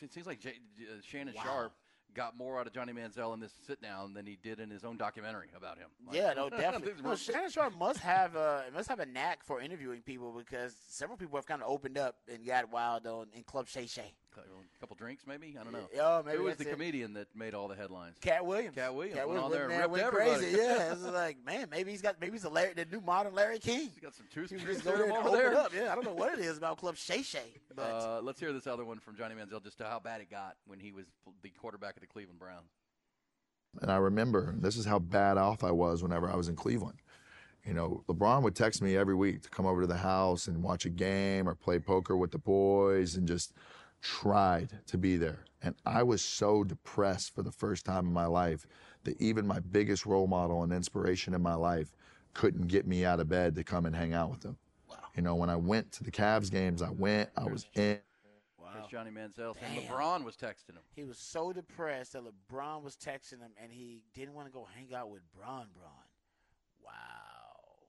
It seems like J, uh, Shannon Wow. Sharpe got more out of Johnny Manziel in this sit down than he did in his own documentary about him. Like- Yeah, no, definitely. These no, Shannon Sharpe must have a must have a knack for interviewing people because several people have kind of opened up and got wild on in Club Shay Shay. A couple drinks, maybe. I don't know. Yeah, maybe Who was the it. comedian that made all the headlines? Katt Williams. Katt Williams Katt went on Williams there and went, ripped went everybody. crazy. Yeah, it's like man, maybe he's got maybe he's a Larry, the new modern Larry King. He's got some truth He to just go there and over open there. up. Yeah, I don't know what it is about Club Shay Shay, but Uh, let's hear this other one from Johnny Manziel, just to how bad it got when he was the quarterback of the Cleveland Browns. And I remember this is how bad off I was whenever I was in Cleveland. You know, LeBron would text me every week to come over to the house and watch a game or play poker with the boys and just tried to be there. And I was so depressed for the first time in my life that even my biggest role model and inspiration in my life couldn't get me out of bed to come and hang out with them. You know, when I went to the Cavs games, I went, I was in. There's Johnny Manziel. And LeBron was texting him. he was so depressed that LeBron was texting him and he didn't want to go hang out with Bron Bron. Wow,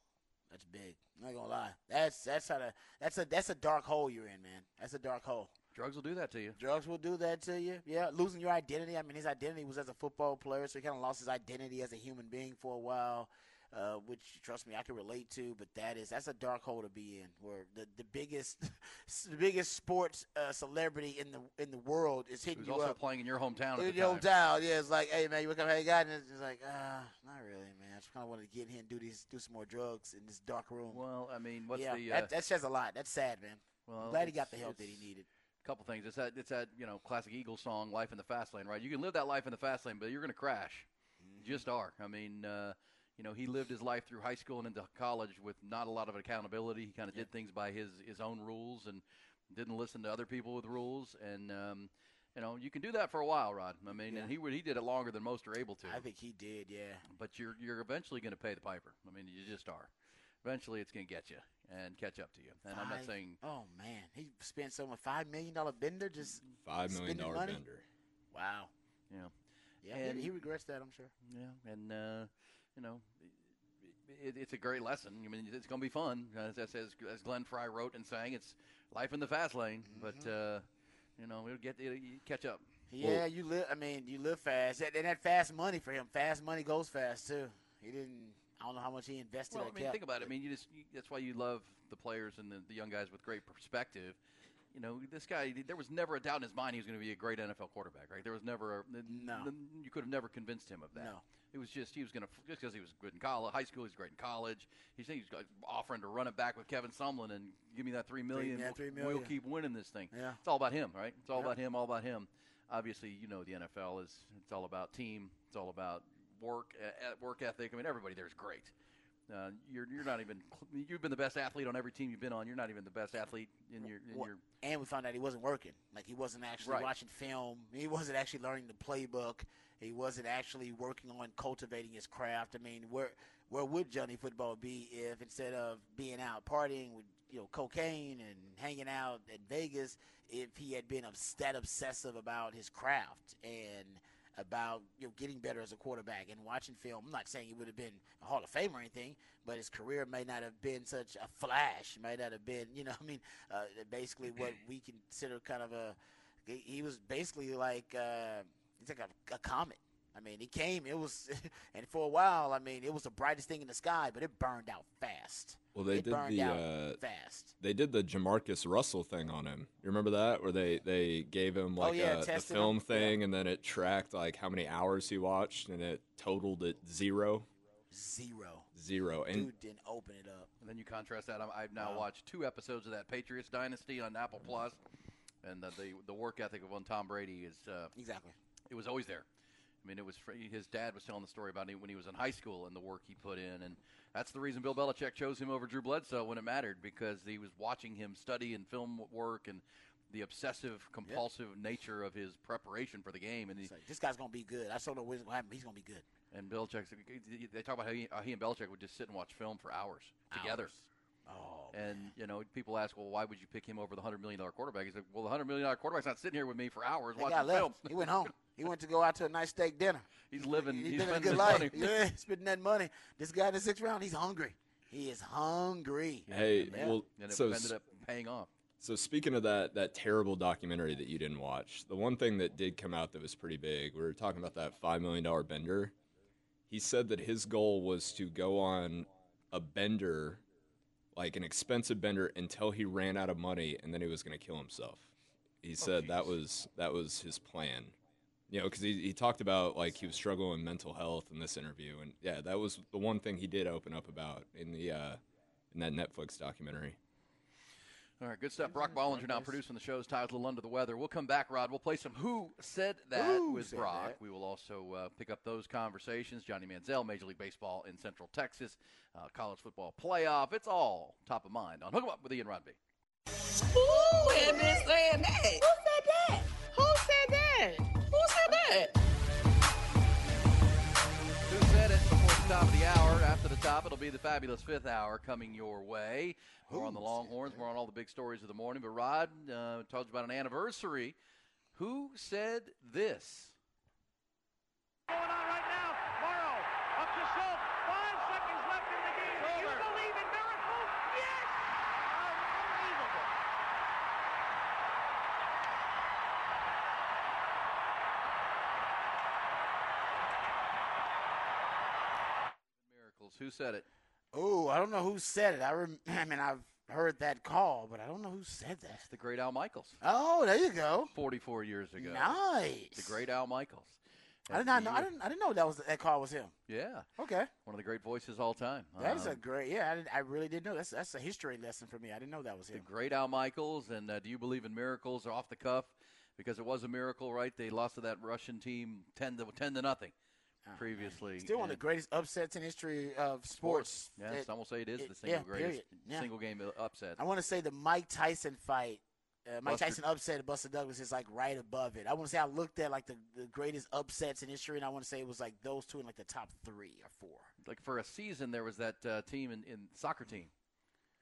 that's big. I'm not gonna lie. That's that's how to, that's a that's a dark hole you're in, man. That's a dark hole. Drugs will do that to you. Drugs will do that to you. Yeah, losing your identity. I mean, his identity was as a football player, so he kind of lost his identity as a human being for a while, uh, which trust me, I can relate to. But that is that's a dark hole to be in, where the, the biggest the biggest sports uh, celebrity in the in the world is hitting Who's you also up. playing in your hometown at In your hometown, yeah. It's like, hey man, you to come hang out? And it's like, ah, not really, man. I just kind of wanted to get in here and do these, do some more drugs in this dark room. Well, I mean, what's yeah, the uh, that, that says a lot. That's sad, man. well, I'm glad he got the help that he needed. Couple things. It's that it's that you know classic Eagles song, "Life in the Fast Lane." Right? You can live that life in the fast lane, but you're going to crash. You just are. I mean, uh, you know, he lived his life through high school and into college with not a lot of accountability. He kind of did things by his his own rules and didn't listen to other people with rules. And um, you know, you can do that for a while, Rod. I mean, Yeah. and he would he did it longer than most are able to. I think he did. Yeah. But you're you're eventually going to pay the piper. I mean, you just are. Eventually, it's going to get you and catch up to you. And I'm not saying Oh man, he spent so much five million dollar bender just five million dollar money? bender. Wow. Yeah. Yeah, And- he, he regrets that. I'm sure. Yeah, and uh, you know, it, it's a great lesson. I mean, it's going to be fun. As, as as Glenn Frey wrote and sang, it's life in the fast lane. But uh, you know, it'll get it'll catch up. Yeah, you live. I mean, you live fast, and and that fast money for him. Fast money goes fast too. He didn't. I don't know how much he invested. Well, I mean, kept, think about it. I mean, you just you, that's why you love the players and the, the young guys with great perspective. You know, this guy. There was never a doubt in his mind he was going to be a great NFL quarterback. Right? There was never. A, No. You could have never convinced him of that. No. It was just he was going to just because he was good in college, high school. He's great in college. He's he's offering to run it back with Kevin Sumlin and give me that three million. yeah, three We'll keep winning this thing. Yeah. It's all about him, right? It's all Yeah. about him. All about him. Obviously, you know the NFL is. It's all about team. It's all about work, uh, work ethic. I mean, everybody there is great. Uh, you're you're not even. You've been the best athlete on every team you've been on. You're not even the best athlete in your in Well, your. and we found out he wasn't working. Like he wasn't actually Right. watching film. He wasn't actually learning the playbook. He wasn't actually working on cultivating his craft. I mean, where where would Johnny Football be if instead of being out partying with you know cocaine and hanging out in Vegas, if he had been obs- that obsessive about his craft and about you know getting better as a quarterback and watching film. I'm not saying he would have been a Hall of Fame or anything, but his career may not have been such a flash. Might not have been, you know, I mean, uh, basically what we consider kind of a. He he was basically like uh, he's like a, a comet. I mean, he came. It was, and for a while, I mean, it was the brightest thing in the sky, but it burned out fast. Well, they it did burned the out uh, fast. they did the JaMarcus Russell thing on him. You remember that, where they they gave him Oh, like yeah, a, the film him. thing, and then it tracked like how many hours he watched, and it totaled at zero, Zero. zero. And Dude didn't open it up. And then you contrast that. I'm, I've now Wow. watched two episodes of that Patriots Dynasty on Apple Plus, and the the, the work ethic of one Tom Brady is uh, Exactly. it was always there. I mean, it was his dad was telling the story about him when he was in high school and the work he put in, and that's the reason Bill Belichick chose him over Drew Bledsoe when it mattered because he was watching him study and film work and the obsessive compulsive nature of his preparation for the game, and he, like, this guy's gonna be good. I don't know what's gonna happen. He's gonna be good. and Belichick. They talk about how he, how he and Belichick would just sit and watch film for hours together. Hours. Oh, And you know, people ask, well, why would you pick him over the hundred million dollar quarterback? He's like, well, the hundred million dollar quarterback's not sitting here with me for hours that guy watching left. film. He went home. He went to go out to a nice steak dinner. He's living. He's, He's, living a spending good life. money. Yeah, spending that money. This guy in the sixth round, he's hungry. He is hungry. hey, Yeah. well, and it so ended up paying off. So speaking of that that terrible documentary that you didn't watch, the one thing that did come out that was pretty big, we were talking about that five million dollar bender. He said that his goal was to go on a bender, like an expensive bender, until he ran out of money, and then he was going to kill himself. He said that was that was his plan. You know, because he, he talked about like he was struggling with mental health in this interview, and yeah, that was the one thing he did open up about in the uh, in that Netflix documentary. All right, good stuff. Brock Bollinger now producing the show's Ty's a little under the weather. We'll come back, Rod. We'll play some Who Said That Who with Said Brock. That? We will also uh, pick up those conversations. Johnny Manziel, Major League Baseball in Central Texas, uh, college football playoff. It's all top of mind on Hook 'em Up with Ian Rodby. Who had been saying that? Who said that? Who said that? Who said that? Top of the hour? After the top, it'll be the fabulous fifth hour coming your way. We're on the Longhorns. We're on all the big stories of the morning. But Rod uh, told you about an anniversary. Who said this? Going on right now. Morrow up to Schultz. Five seconds left in the game. Do you believe in miracles? Yes! Unbelievable. Miracles. Who said it? Oh, I don't know who said it. I, rem- I mean, I've heard that call, but I don't know who said that. It's the great Al Michaels. Oh, there you go. 44 years ago. Nice. The great Al Michaels. I did not know. I didn't. I didn't know that was that call was him. Yeah. Okay. One of the great voices of all time. That's a Um, great. Yeah, I, didn't, I really didn't know. That's that's a history lesson for me. I didn't know that was him. the great Al Michaels. And uh, do you believe in miracles or off the cuff? Because it was a miracle, right? They lost to that Russian team ten to ten to nothing previously. Oh, Still one of the greatest upsets in history of sports. Yeah, It- some will say it is it- the single yeah, greatest. Yeah. single game upset. I want to say the Mike Tyson fight. Uh, Mike Buster- Tyson upset of Buster Douglas is like right above it. I want to say I looked at like the, the greatest upsets in history, and I want to say it was like those two in like the top three or four. Like for a season, there was that uh, team in, in soccer team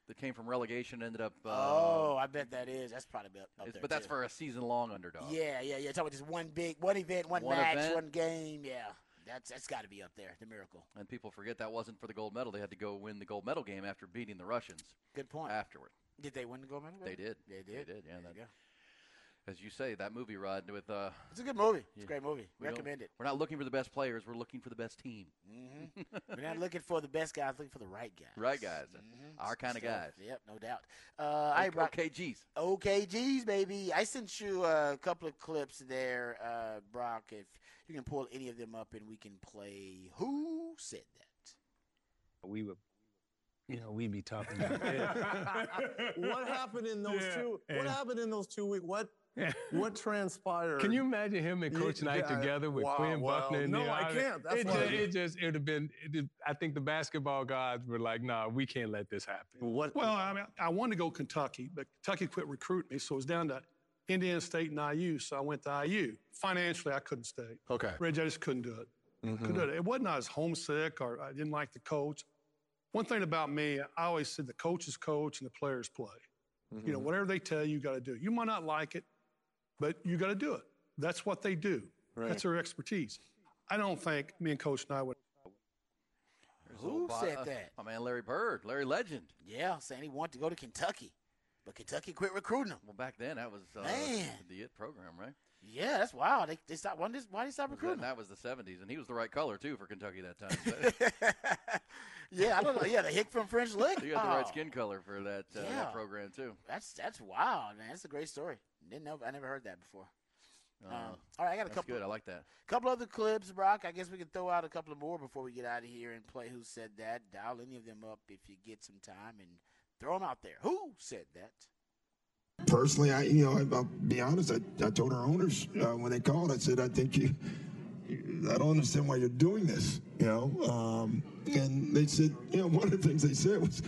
that came from relegation, ended up. Uh, oh, I bet that is. That's probably up, up there. but that's too. for a season long underdog. Yeah, yeah, yeah. Talking about just one big, one event, one, One match, event. one game. Yeah, that's that's got to be up there. The miracle. And people forget that wasn't for the gold medal. They had to go win the gold medal game after beating the Russians. Good point. Afterward, Did they win the gold medal? they did. They did. They did. Yeah. There That, you go. As you say, that movie, Rod, with uh, It's a good movie. It's Yeah. a great movie. we Recommend it. We're not looking for the best players. We're looking for the best team. hmm We're not looking for the best guys. We're looking for the right guys. Right guys, Mhm. our kind of guys. Yep, no doubt. Uh, I brought OKGs. OKGs, baby. I sent you a couple of clips there, uh, Brock. If you can pull any of them up, and we can play. Who said that? we would, you know, we'd be talking about it. what happened in those Yeah, two? What and- happened in those two weeks? What what transpired? Can you imagine him and Coach Yeah, Knight yeah, together with wow, Quinn well, Buckner? no, there? I can't. That's it, why- just, it just it would have been. It, I think the basketball gods were like, "Nah, we can't let this happen." What? Well, I mean, I wanted to go Kentucky, but Kentucky quit recruiting me, so it was down to Indiana State and IU. So I went to IU. Financially, I couldn't stay. Okay. Reg, I just couldn't do it. Couldn't do it. It wasn't I was homesick or I didn't like the coach. One thing about me, I always said the coaches coach and the players play. You know, Mhm. whatever they tell you, you got to do. You might not like it, but you got to do it. That's what they do. Right. That's their expertise. I don't think me and Coach Knight would. There's Who said that? My man Larry Bird, Larry Legend. Yeah, saying he wanted to go to Kentucky, but Kentucky quit recruiting him. Well, back then that was uh, Man. the IT program, right? Yeah, that's wild. They, they stopped. Why did, why did they stop Was that- recruiting? that was the '70s, and he was the right color too for Kentucky that time. Yeah, I don't know. Yeah, the hick from French Lick. he got the right Oh, skin color for that, uh, Yeah. that program too. That's that's wild, man. That's a great story. Didn't know. I never heard that before. Uh, Um, all right, I got a that's couple. good. I like that. Couple other clips, Brock. I guess we can throw out a couple of more before we get out of here and play. Who said that? Dial any of them up if you get some time and throw them out there. Who said that? Personally, I you know I, I'll be honest. I, I told our owners uh, when they called, I said I think you. I don't understand why you're doing this. You know, um, and they said you know one of the things they said was,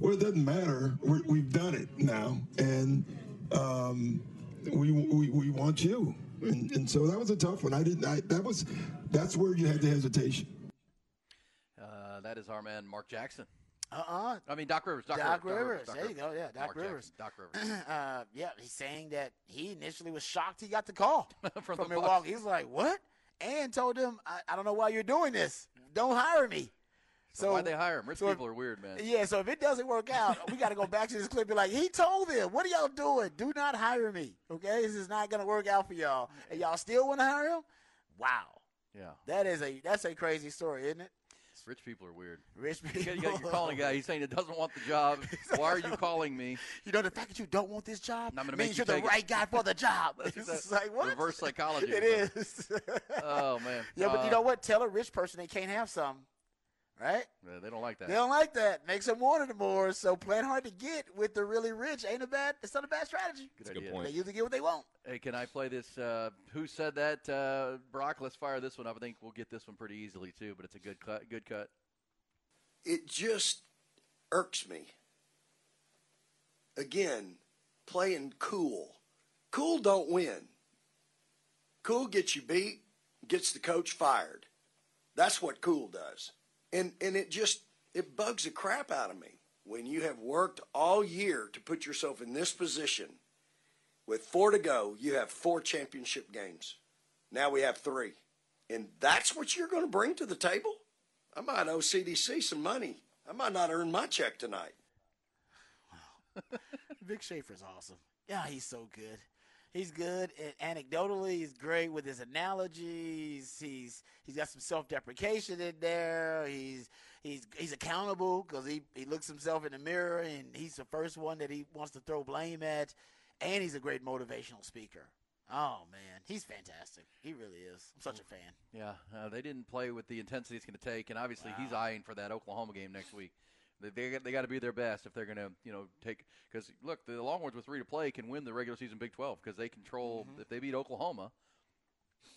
well, it doesn't matter. We're, we've done it now, and um, we, we we want you. And, and so that was a tough one. I didn't. I, that was that's where you had the hesitation. Uh, that is our man Mark Jackson. Uh-uh. I mean Doc Rivers. Doc, Doc, Rivers. Rivers. Doc there you go. Yeah, Doc Mark Rivers. Jackson. Doc Rivers. uh, yeah, he's saying that he initially was shocked he got the call From from, the Milwaukee. He's like, "What?" And told him, I, "I don't know why you're doing this. Don't hire me." So why they hire him? Rich so if- people are weird, man. Yeah, so if it doesn't work out, we got to go back to this clip. Be like, he told them, "What are y'all doing? Do not hire me. Okay, this is not gonna work out for y'all, and y'all still want to hire him." Wow, Yeah. that is a that's a crazy story, isn't it? Rich people are weird. Rich You people. got- You're calling a guy. He's saying he doesn't want the job. Why are you calling me? You know the fact that you don't want this job means you you're the take it. right guy for the job. It's like what? reverse psychology. It is. Oh man. yeah, but Uh, you know what? Tell a rich person they can't have some, right? yeah, they don't like that. They don't like that. Makes them want it more. So playing hard to get with the really rich ain't a bad. It's not a bad strategy. Good idea. They usually get what they want. Hey, can I play this? Uh, who said that? Uh, Brock, let's fire this one up. I think we'll get this one pretty easily too. But it's a good cut. Good cut. it just irks me. Again, playing cool. Cool don't win. Cool gets you beat, gets the coach fired. That's what cool does. And and it just it bugs the crap out of me when you have worked all year to put yourself in this position. With four to go, you have four championship games. Now we have three. And that's what you're going to bring to the table? I might owe CDC some money. I might not earn my check tonight. Wow. Vic Schaefer's awesome. Yeah, he's so good. He's good. Anecdotally, he's great with his analogies. He's he's got some self-deprecation in there. He's he's he's accountable because he he looks himself in the mirror and he's the first one that he wants to throw blame at. And he's a great motivational speaker. Oh man, he's fantastic. He really is. I'm such a fan. Yeah, uh, they didn't play with the intensity it's going to take, and obviously he's eyeing for that Oklahoma game next week. They they, got- they got to be their best if they're going to you know take because look the Longhorns with three to play can win the regular season Big 12 because they control mm-hmm. if they beat Oklahoma.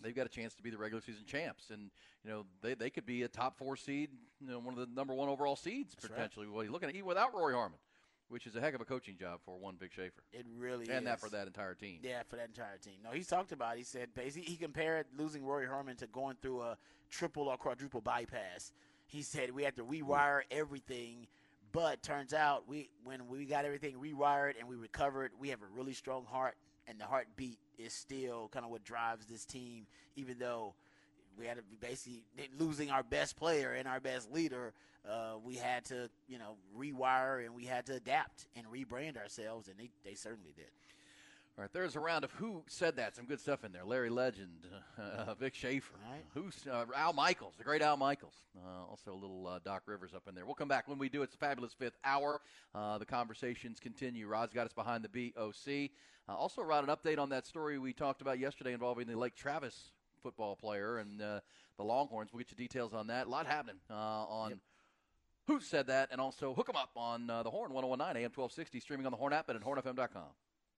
They've got a chance to be the regular season champs, and you know they, they could be a top four seed, you know, one of the number one overall seeds right. potentially. Well, you're looking at even without Rori Harmon, which is a heck of a coaching job for one Vic Schaefer. It really and that for that entire team. Yeah, for that entire team. No, he's talked about. It. He said basically he compared losing Rori Harmon to going through a triple or quadruple bypass. He said we had to rewire everything, but turns out we when we got everything rewired and we recovered, we have a really strong heart, and the heartbeat is still kind of what drives this team, even though. We had to be basically losing our best player and our best leader. Uh, we had to, you know, rewire and we had to adapt and rebrand ourselves, and they, they certainly did. All right, there's a round of who said that. Some good stuff in there. Larry Legend, uh, Vic Schaefer, who's uh, Al Michaels, the great Al Michaels. Uh, also a little uh, Doc Rivers up in there. We'll come back when we do. It's the fabulous fifth hour. Uh, the conversations continue. Rod's got us behind the BOC. Uh, also, Rod, an update on that story we talked about yesterday involving the Lake Travis football player and uh, the Longhorns. We'll get you details on that. A lot happening uh, on. Who said that? And also hook them up on uh, the Horn 1019 AM 1260, streaming on the Horn app and at hornfm.com.